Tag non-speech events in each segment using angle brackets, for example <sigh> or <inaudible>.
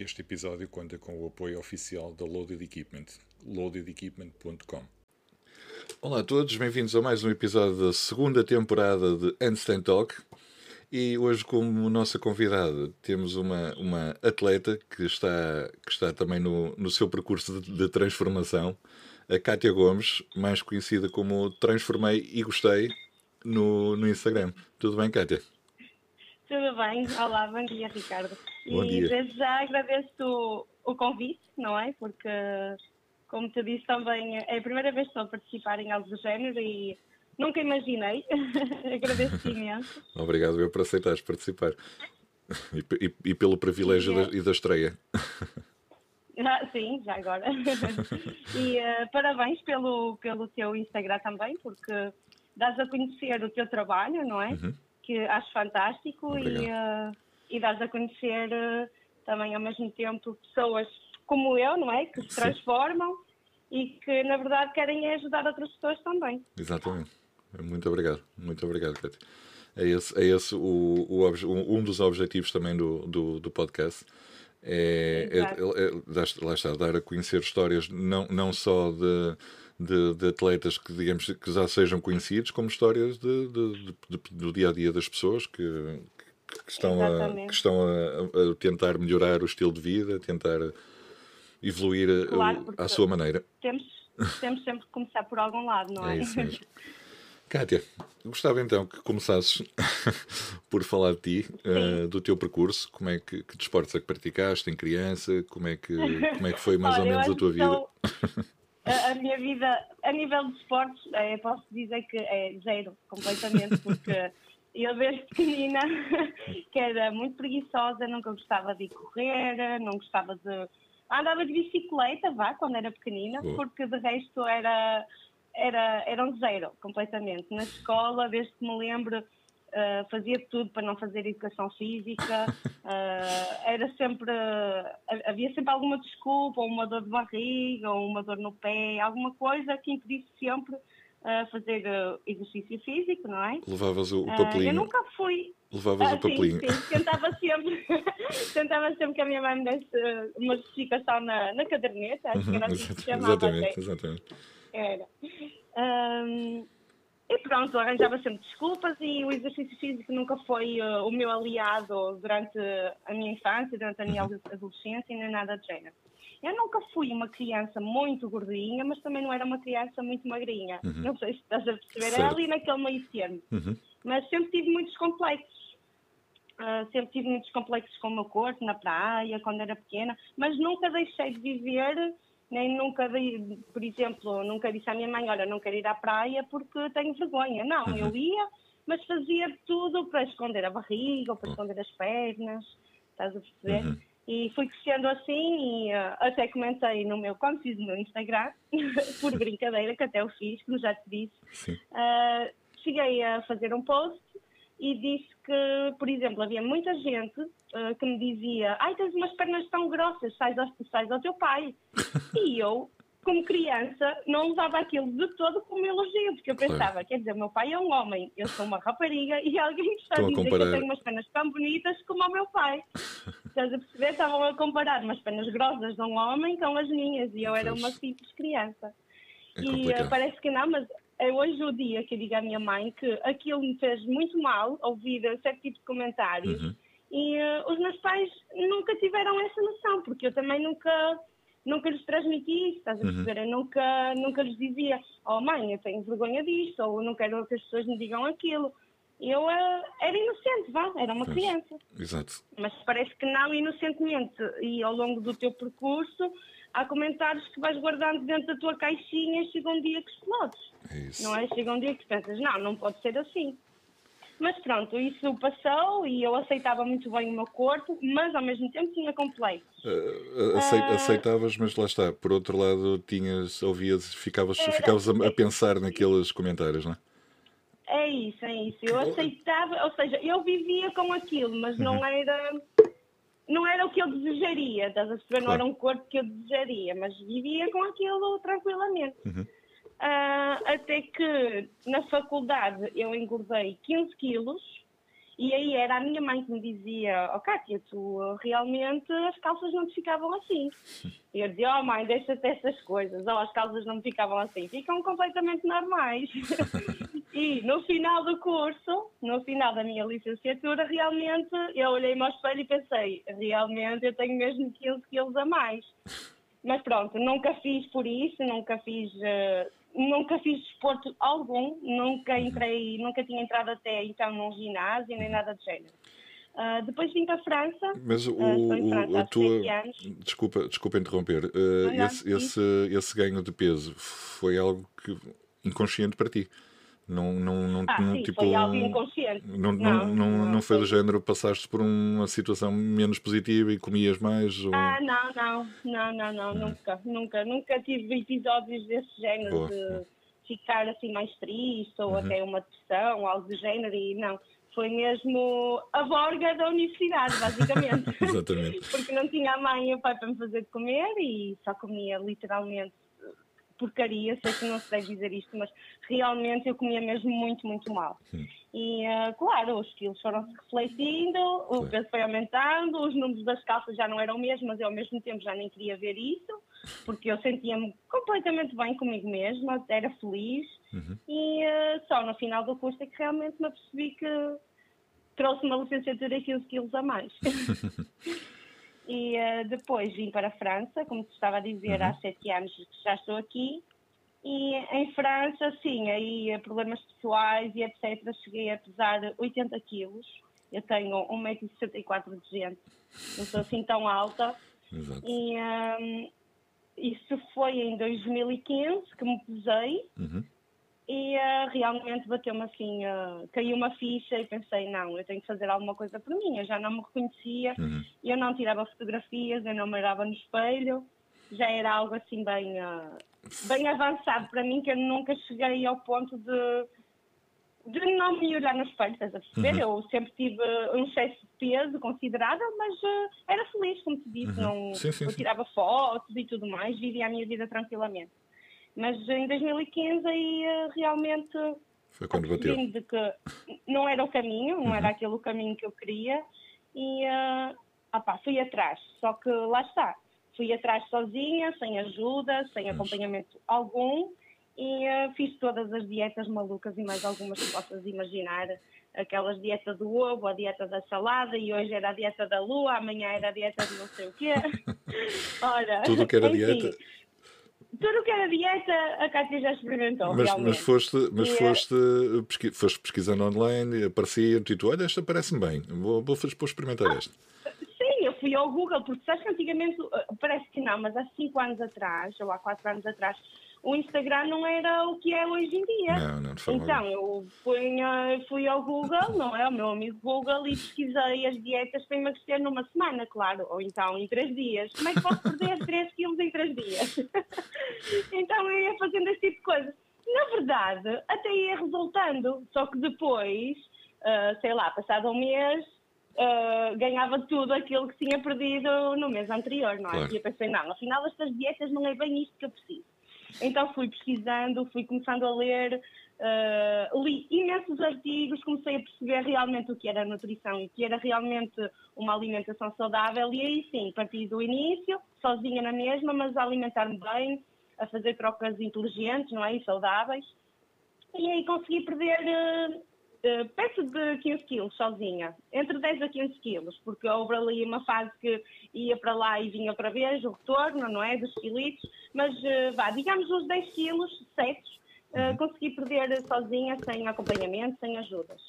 Este episódio conta com o apoio oficial da Loaded Equipment, loadedequipment.com. Olá a todos, bem-vindos a mais um episódio da segunda temporada de Handstand Talk. E hoje, como nossa convidada, temos uma, uma atleta que está, que está também no, no seu percurso de, de transformação, a Kátia Gomes, mais conhecida como Transformei e Gostei no, no Instagram. Tudo bem, Kátia? Tudo bem, olá, bom dia Ricardo. Bom e dia. desde já agradeço o, convite, não é? Porque, como te disse também, é a primeira vez que estou a participar em algo do género e nunca imaginei. <laughs> agradeço-te <laughs> imenso. Obrigado eu por aceitares participar. E, e- e pelo privilégio da, e da estreia. <laughs> Ah, sim, já agora. e eh, parabéns pelo, pelo teu Instagram também, porque dás a conhecer o teu trabalho, não é? Que acho fantástico e, Obrigado. eh, e dás a conhecer eh, também ao mesmo tempo pessoas como eu, não é? Que se Sim. transformam e que na verdade querem é ajudar outras pessoas também. Exatamente. Muito obrigado. Muito obrigado, Cátia. É esse, é esse o, o um dos objetivos também do, do, do podcast. É, é- é- é- lá está, dar a conhecer histórias não, não só de, de, de atletas que, digamos, que já sejam conhecidos, como histórias de, de- do dia a dia das pessoas que, que estão, a, que estão a, a tentar melhorar o estilo de vida, tentar evoluir a- Claro, porque- à sua maneira. Temos, temos sempre que começar por algum lado, não é? É isso mesmo. <laughs> Kátia, gostava então que começasses <laughs> por falar de ti, eh, do teu percurso, como é que, que desportos é que praticaste em criança, como é que, como é que foi mais ou Olha, eu menos a tua vida? sou- <laughs> A, a minha vida, a nível de esportes, eh, posso dizer que é zero, completamente, porque <laughs> eu desde pequenina, <laughs> que era muito preguiçosa, nunca gostava de ir correr, não gostava de. Andava de bicicleta, vá, quando era pequenina, Boa. porque de resto era, era, era um zero, completamente. Na escola, desde que me lembro, Uh, fazia tudo para não fazer educação física, uh, <laughs> era sempre, uh, havia sempre alguma desculpa, ou uma dor de barriga, ou uma dor no pé, alguma coisa que impedisse sempre fazer exercício físico, não é? Levavas o, o papelinho, eu nunca fui. levavas Ah, o papelinho. Sim, sim, tentava <laughs> sempre, <laughs> tentava sempre que a minha mãe me desse uma justificação na, na caderneta, acho que era assim que se chamava. exatamente, exatamente. Era. Ahm, e pronto, arranjava sempre desculpas e o exercício físico nunca foi uh, o meu aliado durante a minha infância, durante a minha adolescência, nem nada do género. Eu nunca fui uma criança muito gordinha, mas também não era uma criança muito magrinha. Não sei se estás a perceber, Certo. era ali naquele meio termo. Uhum. Mas sempre tive muitos complexos. Ah, sempre tive muitos complexos com o meu corpo, na praia, quando era pequena, mas nunca deixei de viver, nem nunca, por exemplo, nunca disse à minha mãe, olha, não quero ir à praia porque tenho vergonha. Não, eu ia, mas fazia tudo para esconder a barriga ou para esconder as pernas, estás a perceber? Uhum. E fui crescendo assim e ah, até comentei no meu, quando fiz o meu Instagram, <laughs> por brincadeira, que até eu fiz, como já te disse. Uh, cheguei a fazer um post e disse que, por exemplo, havia muita gente uh, que me dizia ai, tens umas pernas tão grossas, sais ao, sais ao teu pai. <laughs> e eu, como criança, não usava aquilo de todo como elogio, porque eu Claro. pensava, quer dizer, o meu pai é um homem, eu sou uma rapariga e <laughs> alguém me está Estão a dizer que comparar. eu tenho umas pernas tão bonitas como o meu pai. <laughs> Estás a perceber? Estavam a comparar umas pernas grossas de um homem com as minhas e eu era uma simples criança. É E eh, parece que não, mas é hoje o dia que eu digo à minha mãe que aquilo me fez muito mal ouvir certo tipo de comentários. Uhum. E eh, os meus pais nunca tiveram essa noção, porque eu também nunca, nunca lhes transmiti isso, estás a Uhum. perceber? Eu nunca, nunca lhes dizia, oh mãe, eu tenho vergonha disto, ou não quero que as pessoas me digam aquilo. Eu eh, era inocente, vá, era uma Pois. criança. Exato. Mas parece que não inocentemente. E ao longo do teu percurso, há comentários que vais guardando dentro da tua caixinha e chega um dia que explodes. É isso. Não é? Chega um dia que pensas, não, não pode ser assim. Mas pronto, isso passou e eu aceitava muito bem o meu corpo, mas ao mesmo tempo tinha complexos. Uh, acei- Ah. aceitavas, mas lá está. Por outro lado, tinhas, ouvias, ficavas, Era- ficavas a, a pensar naqueles comentários, não é? É isso, é isso. Eu aceitava, ou seja, eu vivia com aquilo, mas Uhum. não era não era o que eu desejaria, estás a perceber? Não Claro. era um corpo que eu desejaria, mas vivia com aquilo tranquilamente. Uhum. Ah, até que na faculdade eu engordei 15 quilos E aí era a minha mãe que me dizia, oh Kátia, tu realmente as calças não te ficavam assim. E eu dizia, oh mãe, deixa-te essas coisas, oh, as calças não me ficavam assim, ficam completamente normais. <laughs> e no final do curso, no final da minha licenciatura, realmente eu olhei-me ao espelho e pensei, realmente eu tenho mesmo 15 quilos a mais. Mas pronto, nunca fiz por isso, nunca fiz... Uh, nunca fiz desporto algum, nunca entrei, nunca tinha entrado até então num ginásio, nem nada do género. Uh, depois vim para a França. Mas o, uh, França a tua. Desculpa, desculpa interromper. Uh, esse, esse, esse ganho de peso foi algo que, inconsciente para ti. Não, não, não, ah, não sim, tipo, foi algo inconsciente. Não, não, não, não, não foi do género, passaste por uma situação menos positiva e comias mais? Ou... Ah, não, não, não, não, não, hum. nunca, nunca, nunca tive episódios desse género Boa. de ficar assim mais triste ou uhum. até uma depressão, algo do género, e não. Foi mesmo a borga da universidade, basicamente. <laughs> Exatamente. <laughs> Porque não tinha a mãe e o pai para me fazer de comer e só comia literalmente porcaria, sei que não se deve dizer isto, mas realmente eu comia mesmo muito, muito mal. Sim. E, uh, claro, os quilos foram-se refletindo, o peso foi aumentando, os números das calças já não eram mesmos, mas eu ao mesmo tempo já nem queria ver isso, porque eu sentia-me completamente bem comigo mesma, era feliz, uhum. e uh, só no final do curso é que realmente me apercebi que trouxe uma licenciatura 15 quilos a mais. <laughs> E uh, depois vim para a França, como te estava a dizer, uhum. há sete anos que já estou aqui. E em França, sim, aí eh, problemas pessoais e etc. Cheguei a pesar 80 quilos. Eu tenho 1,64m de gente, não sou assim tão alta. Exato. E um, ehm, isso foi em 2015 que me pesei. Uhum e uh, realmente bateu-me assim, uh, caiu uma ficha e pensei, não, eu tenho que fazer alguma coisa por mim, eu já não me reconhecia, uhum. eu não tirava fotografias, eu não me olhava no espelho, já era algo assim bem, uh, bem avançado para mim, que eu nunca cheguei ao ponto de, de não me olhar no espelho, estás a perceber? Uhum. Eu sempre tive um excesso de peso considerável, mas era feliz, como te disse, uhum. não, sim, sim, eu tirava fotos e tudo mais, vivia a minha vida tranquilamente. Mas em 2015 aí eh, realmente foi quando bateu. de que não era o caminho, não uhum. era aquele o caminho que eu queria e uh, opá, fui atrás. Só que lá está, fui atrás sozinha, sem ajuda, sem acompanhamento algum e uh, fiz todas as dietas malucas e mais algumas que possas imaginar. Aquelas dietas do ovo, a dieta da salada e hoje era a dieta da lua, amanhã era a dieta de não sei o quê. <laughs> Ora, Tudo que era enfim, dieta tudo o que era dieta, a Cátia já experimentou. Mas, mas foste, mas e, foste, pesqui, foste pesquisando online, aparecia-te e tu, olha, esta parece-me bem, vou, vou, vou experimentar ah, esta. Sim, eu fui ao Google, porque sabes que antigamente, eh, parece que não, mas há 5 anos atrás, ou há 4 anos atrás, o Instagram não era o que é hoje em dia. Não, não, então, eu fui, fui ao Google, não é? O meu amigo Google, e pesquisei as dietas para emagrecer numa semana, claro, ou então em três dias. Como é que posso perder <laughs> 3 quilos em três dias? <laughs> então eu ia fazendo esse tipo de coisas. Na verdade, até ia resultando, só que depois, uh, sei lá, passado um mês, Uh, ganhava tudo aquilo que tinha perdido no mês anterior, não é? Claro. E eu pensei, não, afinal estas dietas não é bem isto que eu preciso. Então fui pesquisando, fui começando a ler, uh, li imensos artigos, comecei a perceber realmente o que era nutrição e o que era realmente uma alimentação saudável. E aí sim, parti do início, sozinha na mesma, mas a alimentar-me bem, a fazer trocas inteligentes, não é? E saudáveis. E aí consegui perder uh, uh, de 15 quilos sozinha, entre 10 a 15 quilos, porque houve ali uma fase que ia para lá e vinha outra vez, o retorno, não é, dos quilitos, mas uh, vá, digamos uns 10 quilos secos, uh, consegui perder sozinha, sem acompanhamento, sem ajudas.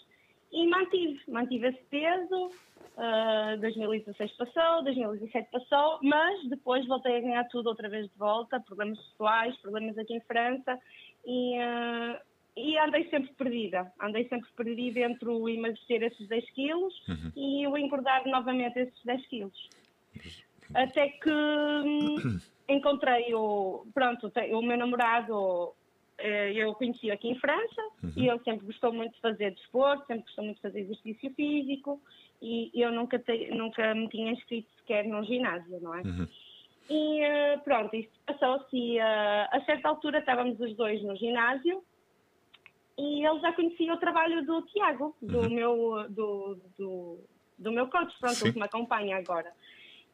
E mantive, mantive esse peso, uh, 2016 passou, 2017 passou, mas depois voltei a ganhar tudo outra vez de volta, problemas pessoais, problemas aqui em França, e uh, e andei sempre perdida. Andei sempre perdida entre o emagrecer esses 10 quilos uhum. e o engordar novamente esses 10 quilos. Até que hum, <clears throat> encontrei o. Pronto, o meu namorado. Eh, eu conheci aqui em França uhum. e ele sempre gostou muito de fazer desporto, sempre gostou muito de fazer exercício físico e eu nunca, te, nunca me tinha inscrito sequer num ginásio, não é? Uhum. E eh, pronto, isso passou-se. Uh, a certa altura estávamos os dois no ginásio e ele já conhecia o trabalho do Tiago, do, Uhum. meu, do, do, do meu coach, pronto, Sim. que me acompanha agora.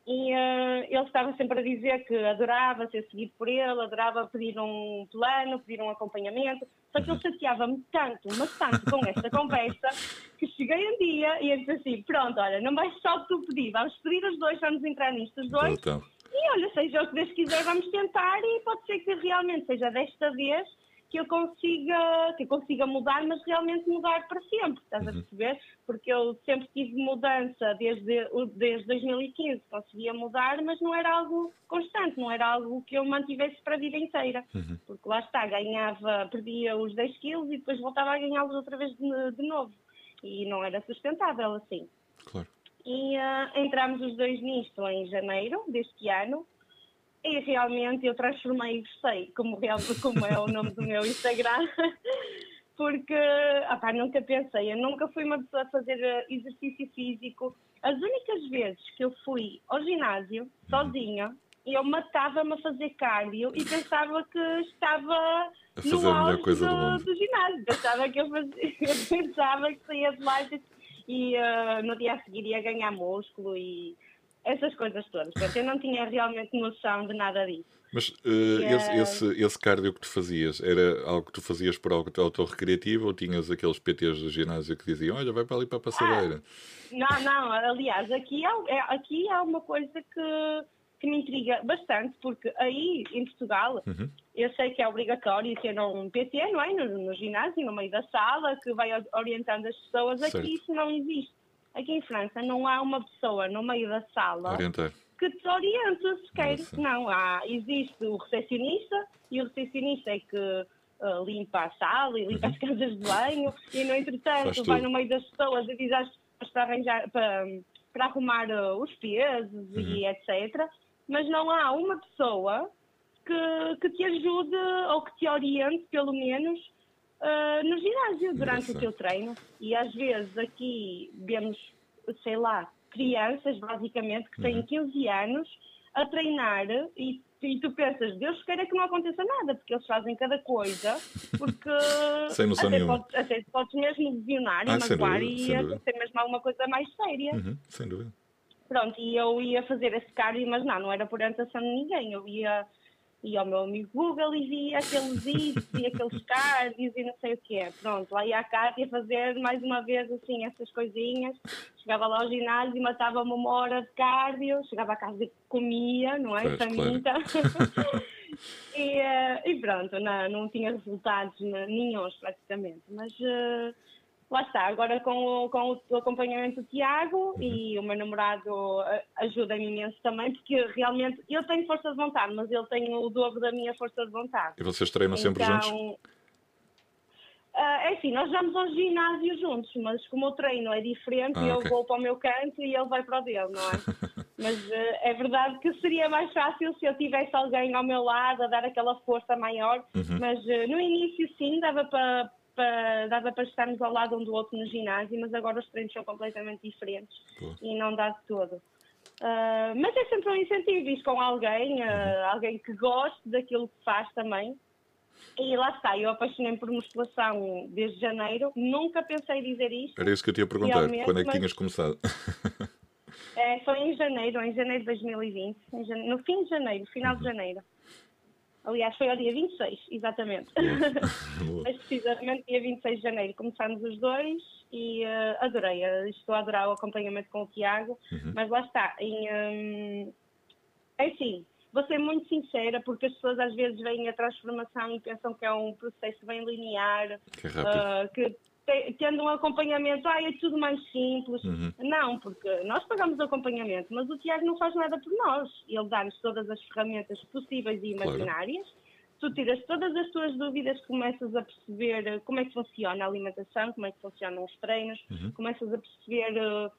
E eh, ele estava sempre a dizer que adorava ser seguido por ele, adorava pedir um plano, pedir um acompanhamento. Só Uhum. que ele chateava-me tanto, mas tanto com esta <laughs> conversa, que cheguei um dia e ele disse assim: Pronto, olha, não vais só tu pedir, vamos pedir os dois, vamos entrar nisto os dois. Então, E olha, seja o que Deus quiser, vamos tentar e pode ser que realmente seja desta vez que eu consiga, que eu consiga mudar, mas realmente mudar para sempre, estás a perceber? Porque eu sempre tive mudança desde, desde 2015, conseguia mudar, mas não era algo constante, não era algo que eu mantivesse para a vida inteira. Porque lá está, ganhava, perdia os 10 quilos e depois voltava a ganhá-los outra vez de, de novo. E não era sustentável assim. claro. E ah, entramos os dois nisto em janeiro deste ano. E realmente eu transformei e gostei, como, real, como é o nome do meu Instagram, <laughs> porque opá, nunca pensei, eu nunca fui uma pessoa a fazer eh, exercício físico. As únicas vezes que eu fui ao ginásio, sozinha, eu matava-me a fazer cardio e pensava que estava A no auge coisa do do, ginásio. Pensava que eu, fazia, <laughs> eu pensava que saía de lá e, e, eh, no dia a seguir ia ganhar músculo e essas coisas todas. Portanto, eu não tinha realmente noção de nada disso. Mas esse, é- esse, esse cardio que tu fazias era algo que tu fazias por algo autorrecreativo ou tinhas aqueles PTs do ginásio que diziam: Olha, vai para ali para a passadeira? Não, não, aliás, aqui há, é, aqui há uma coisa que, que me intriga bastante, porque aí em Portugal Uhum. eu sei que é obrigatório ter um PT, não é? No, no ginásio, no meio da sala, que vai orientando as pessoas. Aqui Certo. isso não existe. Aqui em França não há uma pessoa no meio da sala Orientar. que te orienta sequer. Nossa. Não, há, existe o recepcionista e o recepcionista é que ah, limpa a sala e limpa as casas de banho e, no entretanto, vai no meio das pessoas e diz às pessoas para arranjar, para, para arrumar ah, os pesos e etc. Mas não há uma pessoa que, que te ajude ou que te oriente, pelo menos, ah, no ginásio durante o teu treino. E às vezes aqui vemos, sei lá, crianças, basicamente, que têm 15 anos a treinar e, e tu pensas, Deus queira que não aconteça nada, porque eles fazem cada coisa, porque <laughs> Sem noção até, nenhuma. podes, até podes mesmo lesionar Ah, e magoar e acontecer mesmo alguma coisa mais séria. Uhum, sem dúvida. Pronto, e eu ia fazer esse cardio, mas não, não era por orientação de ninguém. Eu ia, ia ao meu amigo Google e via aqueles hits e aqueles <laughs> cardios e não sei o que é. Pronto, lá ia a Cátia fazer mais uma vez assim essas coisinhas. Chegava lá ao ginásio e matava-me uma hora de cardio. Chegava a casa e comia, não é? Pois, claro. Faminta. <laughs> e, eh, e pronto, não, não tinha resultados né, nenhums praticamente. Mas eh, lá está, agora com o, com o acompanhamento do Tiago e o meu namorado eh, ajuda-me imenso também, porque realmente eu tenho força de vontade, mas ele tem o dobro da minha força de vontade. E vocês treinam sempre Então, juntos? ah, é assim, nós vamos ao ginásio juntos, mas como o treino é diferente, Ah, eu ok. vou para o meu canto e ele vai para o dele, não é? <laughs> mas ah, é verdade que seria mais fácil se eu tivesse alguém ao meu lado a dar aquela força maior, Uhum. mas no início sim, dava para, para- dava para estarmos ao lado um do outro no ginásio, mas agora os treinos são completamente diferentes Boa. e não dá de todo. Ah, mas é sempre um incentivo, ir com alguém, ah, alguém que goste daquilo que faz também. E lá está, eu apaixonei-me por musculação desde janeiro, nunca pensei dizer isto. Era isso que eu te ia perguntar. Quando é que tinhas começado? É, foi em janeiro, em janeiro de 2020, em jane- no fim de janeiro, final de janeiro. Aliás, foi ao dia 26, exatamente. <laughs> Mas precisamente dia 26 de janeiro começámos os dois e eh, adorei. eh, estou a adorar o acompanhamento com o Tiago, Uhum. mas lá está. Em, hum, é assim, vou ser muito sincera, porque as pessoas às vezes veem a transformação e pensam que é um processo bem linear, Que é rápido. ah, que te- tendo um acompanhamento, ah, é tudo mais simples. Uhum. Não, porque nós pagamos o acompanhamento, mas o Tiago não faz nada por nós. Ele dá-nos todas as ferramentas possíveis e Claro. imaginárias. Tu tiras todas as tuas dúvidas, começas a perceber eh, como é que funciona a alimentação, como é que funcionam os treinos, Uhum. começas a perceber eh,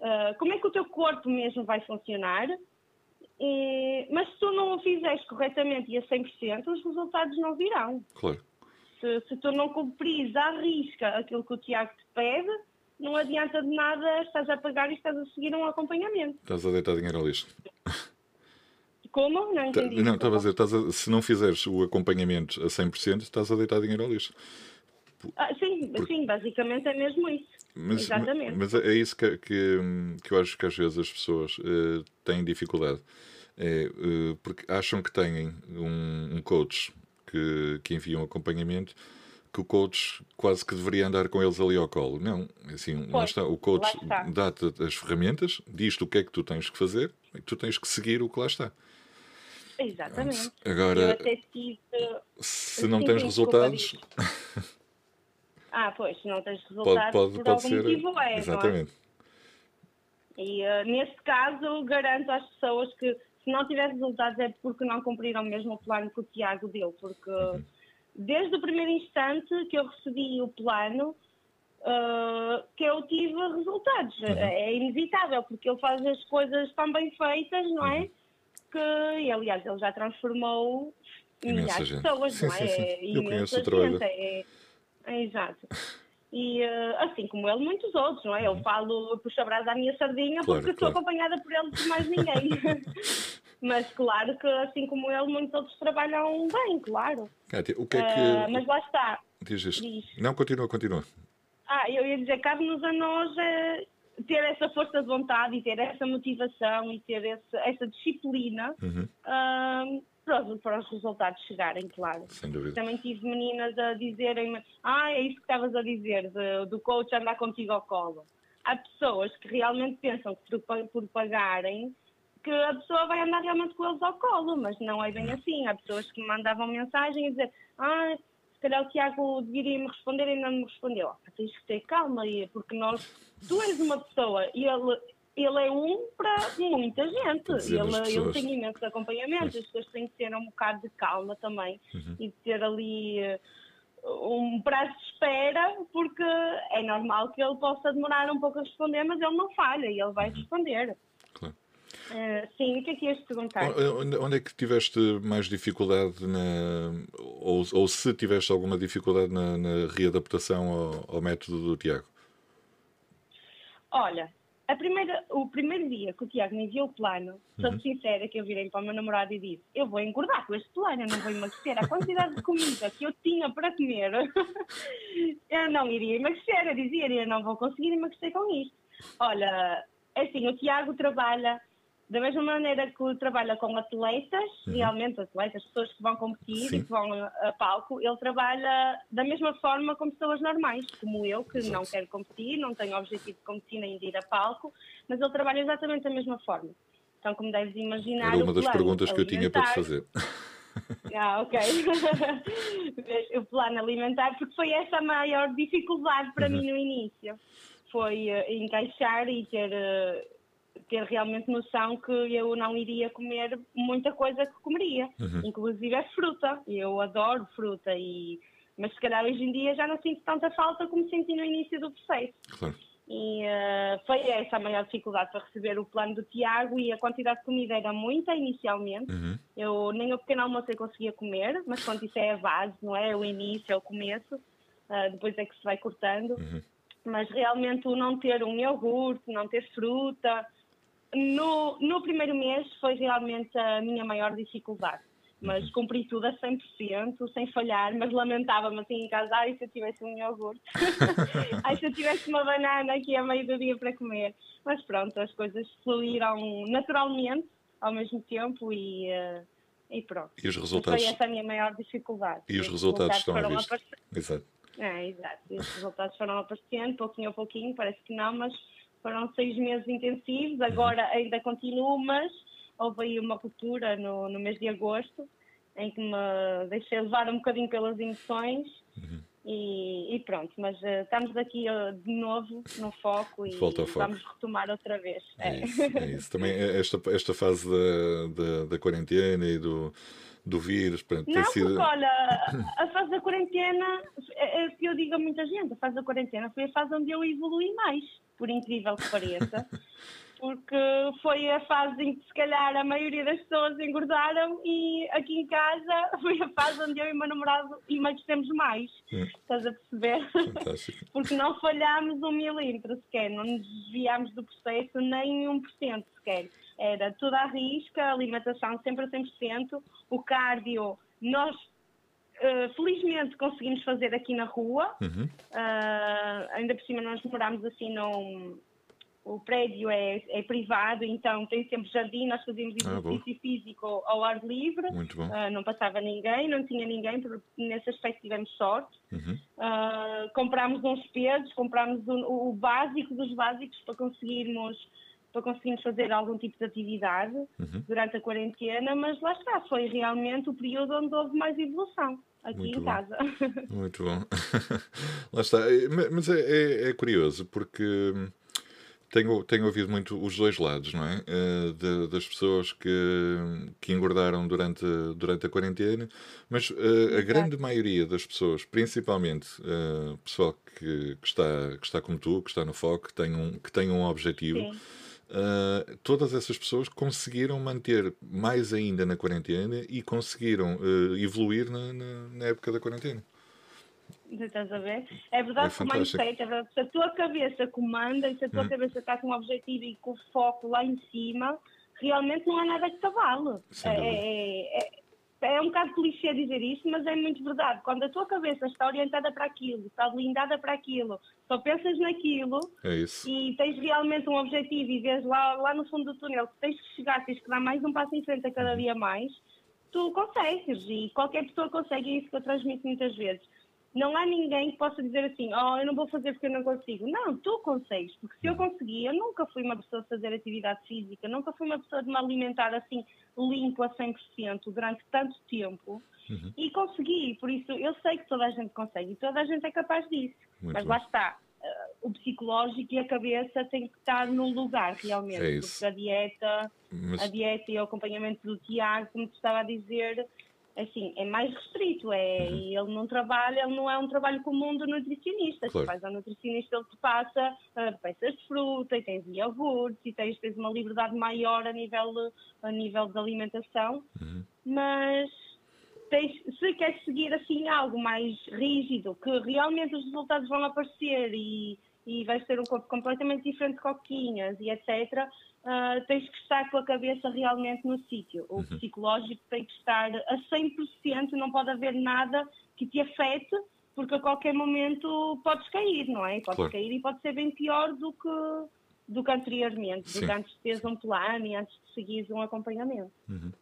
eh, como é que o teu corpo mesmo vai funcionar. E- mas se tu não o fizeres corretamente e a 100%, os resultados não virão Claro. Se, se tu não cumprires à risca aquilo que o Tiago te pede, não adianta de nada, estás a pagar e estás a seguir um acompanhamento. Estás a deitar dinheiro ao lixo. Como? Não Tá- entendi. Não, estava a dizer, a- se não fizeres o acompanhamento a 100%, estás a deitar dinheiro ao lixo. Ah, sim, sim, basicamente é mesmo isso. Mas, Exatamente. Mas é isso que, que, que, eu acho que às vezes as pessoas uh, têm dificuldade. É, uh, porque acham que têm um, um coach que, que envia um acompanhamento que o coach quase que deveria andar com eles ali ao colo. Não, assim, lá está. O coach dá-te as ferramentas, diz-te o que é que tu tens que fazer e tu tens que seguir o que lá está. Exatamente. Agora, tive, se não tens resultados. <laughs> ah, pois, se não tens resultados, pode, pode, por pode algum ser, motivo é. é? Exatamente. É? E uh, neste caso, garanto às pessoas que se não tiver resultados é porque não cumpriram mesmo o plano que o Tiago deu, porque. Uhum desde o primeiro instante que eu recebi o plano, uh, que eu tive resultados. Uhum. É inevitável, porque ele faz as coisas tão bem feitas, não é? Uhum. Que, e, aliás, ele já transformou milhares de pessoas, sim, não é? Sim, sim. É eu conheço o trabalho. É, é, exato. <laughs> E uh, assim como ele, muitos outros, não é? Eu uhum. falo, puxo a brasa à minha sardinha claro, porque claro. sou acompanhada por ele de mais ninguém. <laughs> Mas claro que, assim como ele, muitos outros trabalham bem, claro. Cátia, o que é que. Uh, mas lá está. Diz isto. Diz. Não, continua, continua. Ah, eu ia dizer, cabe-nos a nós uh, ter essa força de vontade e ter essa motivação e ter esse, essa disciplina uhum. uh, para, os, para os resultados chegarem, claro. Sem dúvida. Também tive meninas a dizerem ah, é isso que estavas a dizer, de, do coach andar contigo ao colo. Há pessoas que realmente pensam que por, por pagarem que a pessoa vai andar realmente com eles ao colo, mas não é bem assim. Há pessoas que me mandavam mensagem a dizer ah, se calhar o Tiago deveria me responder e ainda não me respondeu. Oh, tens que ter calma, porque nós, tu és uma pessoa e ele, ele é um para muita gente. Ele, ele tem imensos acompanhamentos, as pessoas têm que ter um bocado de calma também uhum. e ter ali uh, um prazo de espera, porque é normal que ele possa demorar um pouco a responder, mas ele não falha e ele vai uhum. responder. Uh, sim, o que é que ias perguntar? Onde, onde, é que tiveste mais dificuldade na, ou, ou se tiveste alguma dificuldade na, na readaptação ao, ao, método do Tiago? Olha, a primeira, o primeiro dia que o Tiago me enviou o plano, sou uhum. sincera que eu virei para o meu namorado e disse eu vou engordar com este plano, eu não vou emagrecer. A quantidade de comida que eu tinha para comer, <laughs> eu não iria emagrecer. Eu dizia, eu não vou conseguir emagrecer com isto. Olha, é assim, o Tiago trabalha da mesma maneira que trabalha com atletas, uhum. realmente atletas, pessoas que vão competir Sim. e que vão a, palco, ele trabalha da mesma forma com pessoas normais, como eu, que Exato. não quero competir, não tenho objetivo de competir nem de ir a palco, mas ele trabalha exatamente da mesma forma. Então, como deves imaginar. Era uma das perguntas que eu tinha para te fazer. <laughs> Ah, ok. <laughs> o plano alimentar, porque foi essa a maior dificuldade para uhum. mim no início. Foi uh, encaixar e ter. Uh, ter realmente noção que eu não iria comer muita coisa que comeria, uhum. inclusive é fruta. Eu adoro fruta, e, mas se calhar hoje em dia já não sinto tanta falta como senti no início do processo. Claro. E uh, foi essa a maior dificuldade para receber o plano do Tiago e a quantidade de comida era muita inicialmente. Uhum. Eu nem o pequeno almoço eu conseguia comer, mas quando isso é a base, não é? O início, é o começo, uh, depois é que se vai cortando. Uhum. Mas realmente o não ter um iogurte, não ter fruta, no, no primeiro mês foi realmente a minha maior dificuldade, mas uhum. cumpri tudo a 100%, sem falhar, mas lamentava-me assim em casa, ai se eu tivesse um iogurte, <laughs> ai se eu tivesse uma banana aqui a meio do dia para comer. Mas pronto, as coisas fluíram naturalmente ao mesmo tempo e, uh, e pronto. E os resultados... Foi essa a minha maior dificuldade. E os resultados, estão a vista. Exato. É, exato. Os resultados foram aparecendo, pouquinho a pouquinho, parece que não, mas foram seis meses intensivos, agora ainda continuo, mas houve aí uma ruptura no, no mês de agosto, em que me deixei levar um bocadinho pelas emoções. Uhum. E, e, pronto, mas uh, estamos aqui uh, de novo no foco e vamos retomar outra vez. É, é. Isso, é isso. Também esta, esta fase da, da, da quarentena e do, do vírus. Pronto, não, sido... porque olha, <coughs> a fase da quarentena, é, é que eu digo a muita gente, a fase da quarentena foi a fase onde eu evolui mais por incrível que pareça, <laughs> porque foi a fase em que se calhar a maioria das pessoas engordaram e aqui em casa <laughs> foi a fase onde eu e o meu namorado emagrecemos mais. Hum. Estás a perceber? Fantástico. <laughs> porque não falhámos um milímetro sequer, não nos desviámos do processo nem um por cento sequer. Era tudo à risca, alimentação sempre a 100%, o cardio, nós uh, felizmente conseguimos fazer aqui na rua. Uhum. Uh, ainda por cima nós morámos assim num o prédio é, é, privado, então tem sempre jardim, nós fazíamos ah, exercício ah, físico ao ar livre, uh, não passava ninguém, não tinha ninguém, nesse aspecto tivemos sorte. Uhum. Uh, comprámos uns pesos, comprámos o, o, básico dos básicos para conseguirmos para conseguirmos fazer algum tipo de atividade uhum. durante a quarentena, mas lá está, foi realmente o período onde houve mais evolução aqui Muito em bom. casa. <laughs> Muito bom. <laughs> lá está, mas é, é, é curioso porque tenho, tenho ouvido muito os dois lados, não é? Uh, de, das pessoas que, que engordaram durante, durante a quarentena, mas uh, a grande maioria das pessoas, principalmente uh, pessoal que, que, está, que está como tu, que está no foco, que tem um, que tem um objetivo, todas essas pessoas conseguiram manter mais ainda na quarentena e conseguiram evoluir na, na, na época da quarentena. Estás a ver? É verdade é que o mindset, é verdade, se a tua cabeça comanda e se a tua hum. cabeça está com um objetivo e com o foco lá em cima, realmente não há nada que te vale. É, é, é, é, um bocado clichê dizer isto, mas é muito verdade. Quando a tua cabeça está orientada para aquilo, está blindada para aquilo, só pensas naquilo é e tens realmente um objetivo e vês lá, lá no fundo do túnel que tens que chegar, tens que dar mais um passo em frente a cada uhum. dia mais, tu consegues e qualquer pessoa consegue, é isso que eu transmito muitas vezes não há ninguém que possa dizer assim, oh, eu não vou fazer porque eu não consigo. Não, tu consegues, porque se eu conseguir, eu nunca fui uma pessoa de fazer atividade física, nunca fui uma pessoa de me alimentar assim limpo a 100% durante tanto tempo uhum. e consegui, por isso eu sei que toda a gente consegue e toda a gente é capaz disso. Muito Mas bom. lá está, uh, o psicológico e a cabeça têm que estar num lugar realmente, é porque a dieta, Mas... a dieta e o acompanhamento do Tiago, como te estava a dizer, assim, é mais restrito, é, uhum. ele não trabalha, ele não é um trabalho comum do nutricionista. Claro. Se vais ao nutricionista, ele te passa uh, peças de fruta e tens iogurtes e tens, tens uma liberdade maior a nível, a nível de alimentação, uhum. mas tens, se queres seguir assim algo mais rígido, que realmente os resultados vão aparecer e, e vais ter um corpo completamente diferente de coquinhas e etc., uh, tens que estar com a cabeça realmente no sítio. O uhum. psicológico tem que estar a 100%, não pode haver nada que te afete, porque a qualquer momento podes cair, não é? Podes claro. cair e pode ser bem pior do que, do que anteriormente, do que antes de teres um plano e antes de seguires um acompanhamento. Uhum.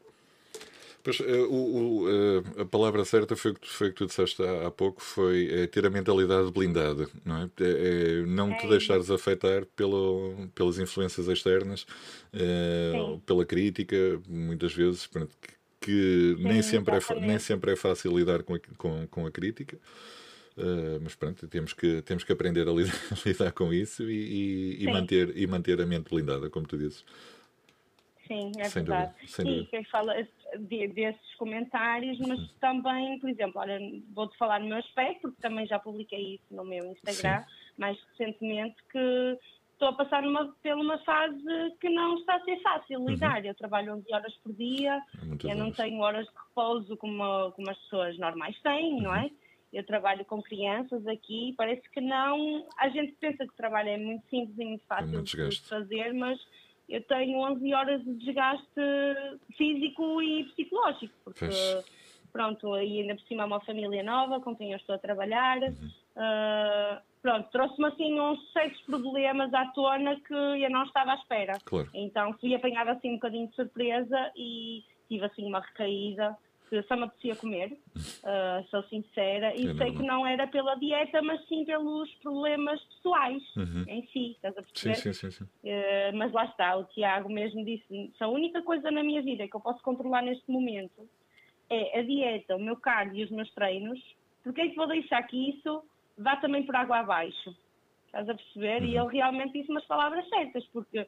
Pois, uh, o, uh, a palavra certa foi o que, foi que tu disseste há, há pouco, foi é, ter a mentalidade blindada, não é? é, é não é. te deixares afetar pelo, pelas influências externas, pela crítica, muitas vezes, que, que Sim, nem, sempre é, nem sempre é fácil lidar com a, com, com a crítica. Uh, mas pronto, temos que, temos que aprender a lidar, a <laughs> lidar com isso e, e, e manter, e manter a mente blindada, como tu dizes. Sim, é sem verdade. Dúvida, sem e quem fala de, desses comentários, mas Sim. também, por exemplo, olha, vou-te falar no meu aspecto, porque também já publiquei isso no meu Instagram, Sim. mais recentemente, que estou a passar numa, por uma fase que não está a ser fácil uhum. lidar. Uhum. Eu trabalho 11 horas por dia, é eu não tenho horas de repouso como, como as pessoas normais têm, uhum. não é? Eu trabalho com crianças aqui, parece que não. A gente pensa que o trabalho é muito simples e muito fácil é muito de fazer, mas eu tenho 11 horas de desgaste físico e psicológico, porque, pronto, aí ainda por cima é uma família nova com quem eu estou a trabalhar. Uhum. Uh, pronto, trouxe-me assim uns certos problemas à tona que eu não estava à espera. Claro. Então fui apanhada assim um bocadinho de surpresa e tive assim uma recaída só me apetecia comer, uh, <laughs> sou sincera, e é sei que não era pela dieta, mas sim pelos problemas pessoais uhum. em si, estás a perceber? Sim, sim, sim. sim. Uh, mas lá está, o Tiago mesmo disse: se a única coisa na minha vida que eu posso controlar neste momento é a dieta, o meu cardio e os meus treinos, porque é que vou deixar que isso vá também por água abaixo? Estás a perceber? Uhum. E ele realmente disse umas palavras certas, porque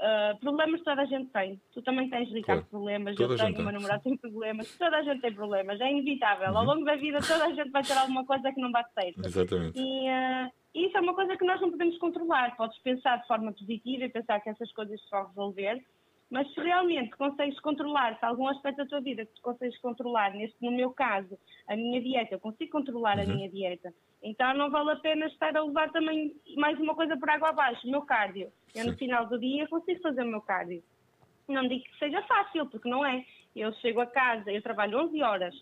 Uh, problemas toda a gente tem. Tu também tens, Ricardo, claro. problemas. Toda eu tenho, o meu namorado tem problemas. Toda a gente tem problemas. É inevitável. Uhum. Ao longo da vida, toda a gente vai ter alguma coisa que não bate certo. Exatamente. E uh, isso é uma coisa que nós não podemos controlar. Podes pensar de forma positiva e pensar que essas coisas se vão resolver. Mas se realmente consegues controlar, se algum aspecto da tua vida que tu consegues controlar, neste, no meu caso, a minha dieta, eu consigo controlar uhum. a minha dieta, então não vale a pena estar a levar também mais uma coisa por água abaixo, o meu cardio. Eu no final do dia consigo fazer o meu cardio. Não digo que seja fácil, porque não é. Eu chego a casa, eu trabalho 11 horas,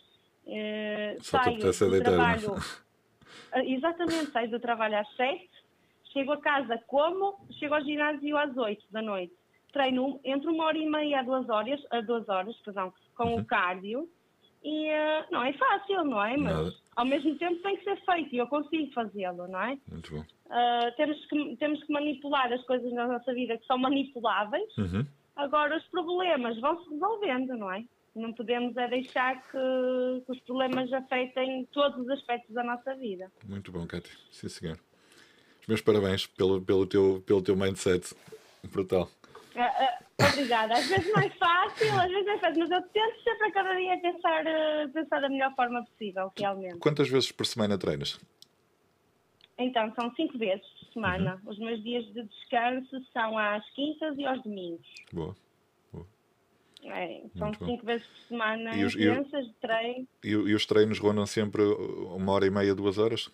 Uh, Só saio do deitar, trabalho. Uh, exatamente, saio do trabalho às 7, chego a casa como, chego ao ginásio às 8 da noite. Treino entre uma hora e meia a duas horas, a duas horas, perdão, com Uhum. o cardio. E uh, não é fácil, não é? Mas Nada. ao mesmo tempo tem que ser feito e eu consigo fazê-lo, não é? Muito bom. Uh, temos, que, temos que manipular as coisas na nossa vida que são manipuláveis. Uhum. Agora, os problemas vão-se resolvendo, não é? Não podemos é deixar que, que os problemas afetem todos os aspectos da nossa vida. Muito bom, Cátia. Sim, senhor. Os meus parabéns pelo, pelo, teu, pelo teu mindset. Brutal. Ah, ah, obrigada. Às vezes não é fácil, às vezes não é fácil, mas eu tento sempre a cada dia pensar, eh, pensar da melhor forma possível, realmente. Quantas vezes por semana treinas? Então, são cinco vezes por semana. Os meus dias de descanso são às quintas e aos domingos. Boa. É, são Muito bom. cinco vezes por semana E os- intensas de treino. E, e os treinos rondam sempre uma hora e meia, duas horas?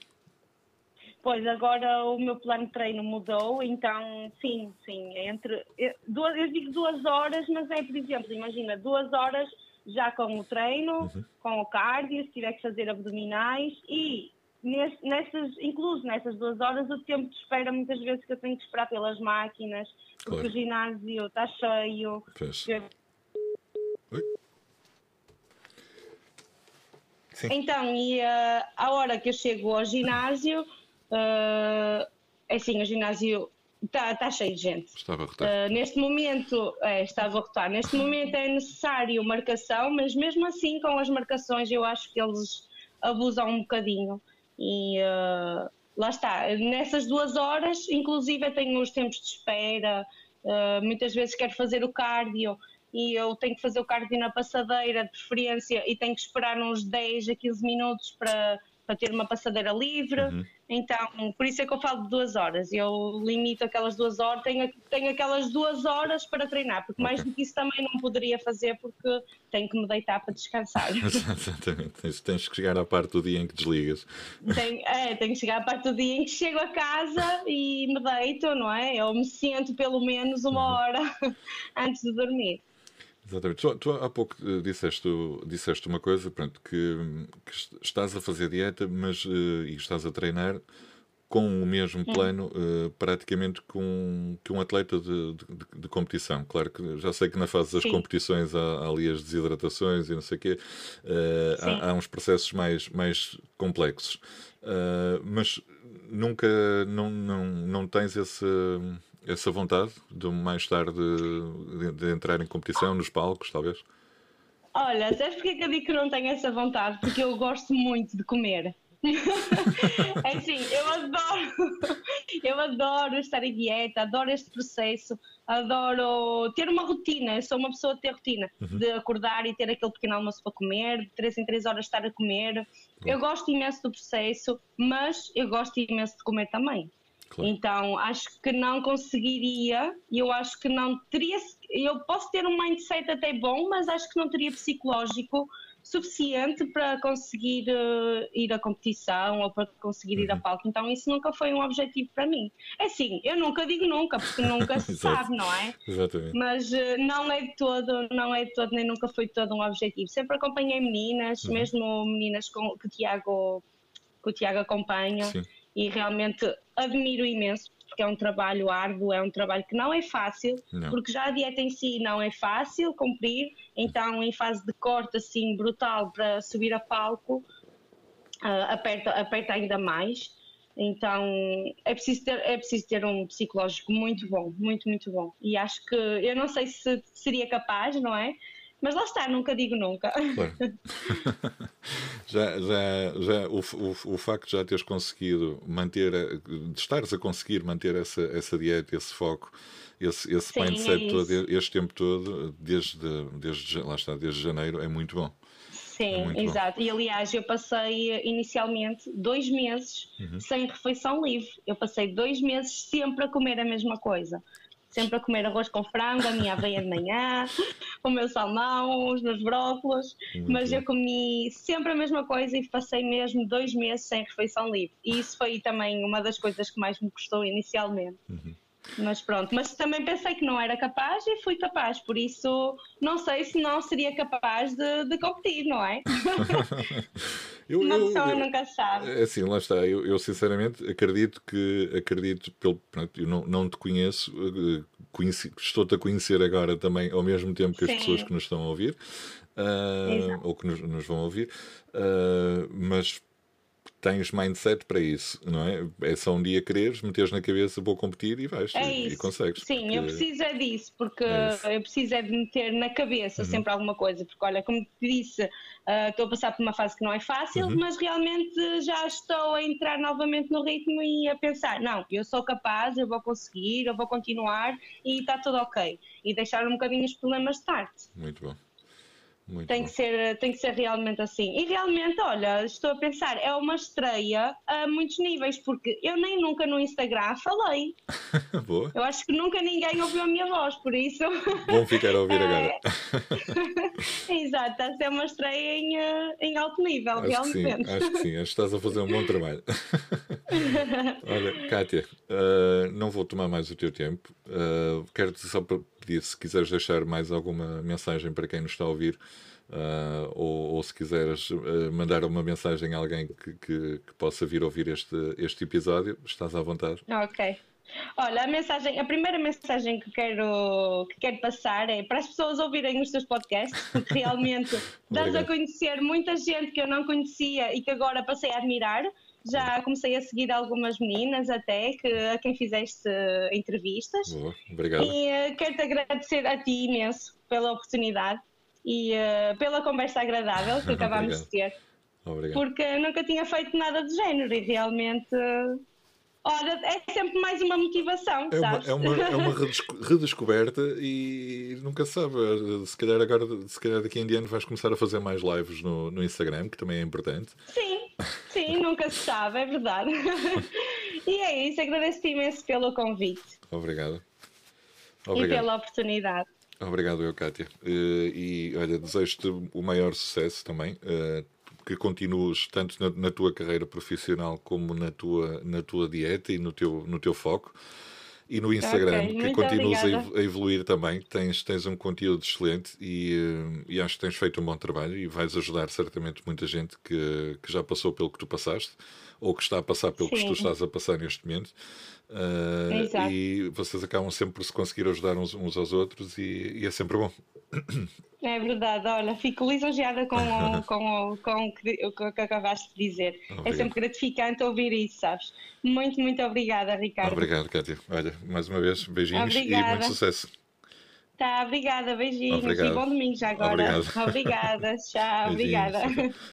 Pois agora o meu plano de treino mudou, então sim, sim, é entre eu, duas, eu digo duas horas, mas é por exemplo, imagina, duas horas já com o treino, com o cardio, se tiver que fazer abdominais e nesse, nessas, incluso nessas duas horas o tempo de espera muitas vezes que eu tenho que esperar pelas máquinas, porque Claro. o ginásio está cheio. Pois. Eu-. Então, e uh, a hora que eu chego ao ginásio, uh, é assim, o ginásio está tá cheio de gente. Estava a rotar. Uh, neste momento, é, estava a rotar, neste momento é necessário marcação, mas mesmo assim, com as marcações, eu acho que eles abusam um bocadinho. E uh, lá está, nessas duas horas, inclusive, eu tenho os tempos de espera, uh, muitas vezes quero fazer o cardio. E eu tenho que fazer o cardio na passadeira, de preferência, e tenho que esperar uns 10 a 15 minutos para, para ter uma passadeira livre. Então, por isso é que eu falo de duas horas. Eu limito aquelas duas horas, tenho, tenho aquelas duas horas para treinar, porque mais Ok. do que isso também não poderia fazer, porque tenho que me deitar para descansar. <laughs> Exatamente. Tens, tens que chegar à parte do dia em que desligas. tenho, é, tenho que chegar a parte do dia em que chego a casa e me deito, não é? Eu me sento pelo menos uma hora <laughs> antes de dormir. Exatamente. Tu, tu há pouco eh, disseste, disseste uma coisa, pronto, que, que est- estás a fazer dieta, mas eh, e estás a treinar com o mesmo plano, eh, praticamente com que um atleta de, de- de- competição. Claro que já sei que na fase das Sim. competições há, há ali as desidratações e não sei o quê, há, há uns processos mais, mais complexos. Mas nunca não, não, não tens esse, essa vontade de mais tarde de, de entrar em competição nos palcos, talvez? Olha, sabes porque é que eu digo que não tenho essa vontade? Porque eu gosto muito de comer. <laughs> é assim, eu adoro, eu adoro estar em dieta, adoro este processo, adoro ter uma rotina. Eu sou uma pessoa de ter rotina, de acordar e ter aquele pequeno almoço para comer, de três em três horas estar a comer. Eu gosto imenso do processo, mas eu gosto imenso de comer também. Claro. Então, acho que não conseguiria, e eu acho que não teria. Eu posso ter um mindset até bom, mas acho que não teria psicológico suficiente para conseguir eh, ir à competição ou para conseguir ir a palco. Então, isso nunca foi um objetivo para mim. É assim, eu nunca digo nunca, porque <laughs> nunca se sabe, não é? Exatamente. Mas eh, não é de todo, não é de todo, nem nunca foi de todo um objetivo. Sempre acompanhei meninas, Uhum. mesmo meninas com, que, o Tiago, que o Tiago acompanha, Sim. e realmente admiro imenso, porque é um trabalho árduo, é um trabalho que não é fácil, Não. porque já a dieta em si não é fácil cumprir, então em fase de corte assim brutal para subir a palco, ah, aperta, aperta ainda mais. Então é preciso, ter, é preciso ter um psicológico muito bom, muito, muito bom. E acho que eu não sei se seria capaz, não é? Mas lá está, nunca digo nunca. Claro. <laughs> já, já, já o, o, o facto de já teres conseguido manter, de estares a conseguir manter essa, essa dieta, esse foco, esse, esse Sim, é mindset todo, isso. este tempo todo, desde, desde, lá está, desde janeiro, é muito bom. Sim, bom. exato. E aliás, eu passei eh, inicialmente dois meses Uhum. sem refeição livre. Eu passei dois meses sempre a comer a mesma coisa. Sempre a comer arroz com frango, a minha aveia de manhã, o meu salmão, os meus brócolos. Muito Mas eu comi sempre a mesma coisa e passei mesmo dois meses sem refeição livre. E isso foi também uma das coisas que mais me custou inicialmente. Mas pronto, mas também pensei que não era capaz e fui capaz, por isso não sei se não seria capaz de, de competir, não é? <laughs> eu, Uma pessoa eu, nunca sabe. É assim, lá está. Eu, eu, sinceramente acredito que acredito pelo pronto, eu não, não te conheço, eh, conheci, estou-te a conhecer agora também ao mesmo tempo que as Sim. pessoas que nos estão a ouvir. Uh, ou que nos, nos vão ouvir, uh, mas tens mindset para isso, não é? É só um dia quereres, meteres na cabeça, vou competir e vais é e, e, consegues. Sim, porque... eu preciso é disso, porque é eu preciso é de meter na cabeça uhum. sempre alguma coisa, porque olha, como te disse, uh, estou a passar por uma fase que não é fácil, uhum. mas realmente já estou a entrar novamente no ritmo e a pensar, não, eu sou capaz, eu vou conseguir, eu vou continuar e está tudo ok. E deixar um bocadinho os problemas de parte. Muito bom. Muito tem, que ser, tem que ser realmente assim. E realmente, olha, estou a pensar, é uma estreia a muitos níveis, porque eu nem nunca no Instagram falei. <laughs> Boa. Eu acho que nunca ninguém ouviu a minha voz, por isso. Bom ficar a ouvir é... agora. <laughs> Exato, está a ser uma estreia em, eh, em alto nível, acho realmente. Que sim, acho que sim, acho que estás a fazer um bom trabalho. <laughs> olha, Kátia, uh, não vou tomar mais o teu tempo. Uh, Quero-te só pedir se quiseres deixar mais alguma mensagem para quem nos está a ouvir. Uh, ou, ou, se quiseres uh, mandar uma mensagem a alguém que, que, que, possa vir ouvir este, este episódio, estás à vontade. Ok. Olha, a mensagem, a primeira mensagem que quero, que quero passar é para as pessoas ouvirem os teus podcasts, porque realmente <laughs> dás a conhecer muita gente que eu não conhecia e que agora passei a admirar. Já comecei a seguir algumas meninas até que, a quem fizeste entrevistas. Boa, obrigado. E uh, quero-te agradecer a ti imenso pela oportunidade e uh, pela conversa agradável que <laughs> acabámos de ter. Obrigado. Porque nunca tinha feito nada do género e realmente. Ora, é sempre mais uma motivação, é uma, é uma, é uma <laughs> redescoberta e nunca sabe. Se calhar agora, se calhar daqui em diante vais começar a fazer mais lives no, no Instagram, que também é importante. Sim, sim, <laughs> nunca se sabe, é verdade. <laughs> e é isso, agradeço-te imenso pelo convite. Obrigado. Obrigado. E pela oportunidade. Obrigado, eu, Kátia. Uh, e olha, desejo-te o maior sucesso também. Que continues tanto na, na, tua carreira profissional como na tua, na tua dieta e no teu, no teu foco. E no Instagram, okay, que continues a evoluir também. Tens, tens um conteúdo excelente e, uh, e acho que tens feito um bom trabalho e vais ajudar certamente muita gente que, que já passou pelo que tu passaste ou que está a passar pelo Sim. que tu estás a passar neste momento. Uh, e vocês acabam sempre por se conseguir ajudar uns, uns aos outros e, e, é sempre bom. É verdade, olha, fico lisonjeada com, o, <laughs> com, o, com o, que, o que acabaste de dizer. É Obrigado. É sempre gratificante ouvir isso, sabes? Muito, muito obrigada, Ricardo. Obrigado, Cátia. Olha, mais uma vez, beijinhos obrigada. e muito sucesso. Tá, obrigada, beijinhos Obrigado. e bom domingo já agora. Obrigado. Obrigada, <laughs> tchau, obrigada. <laughs>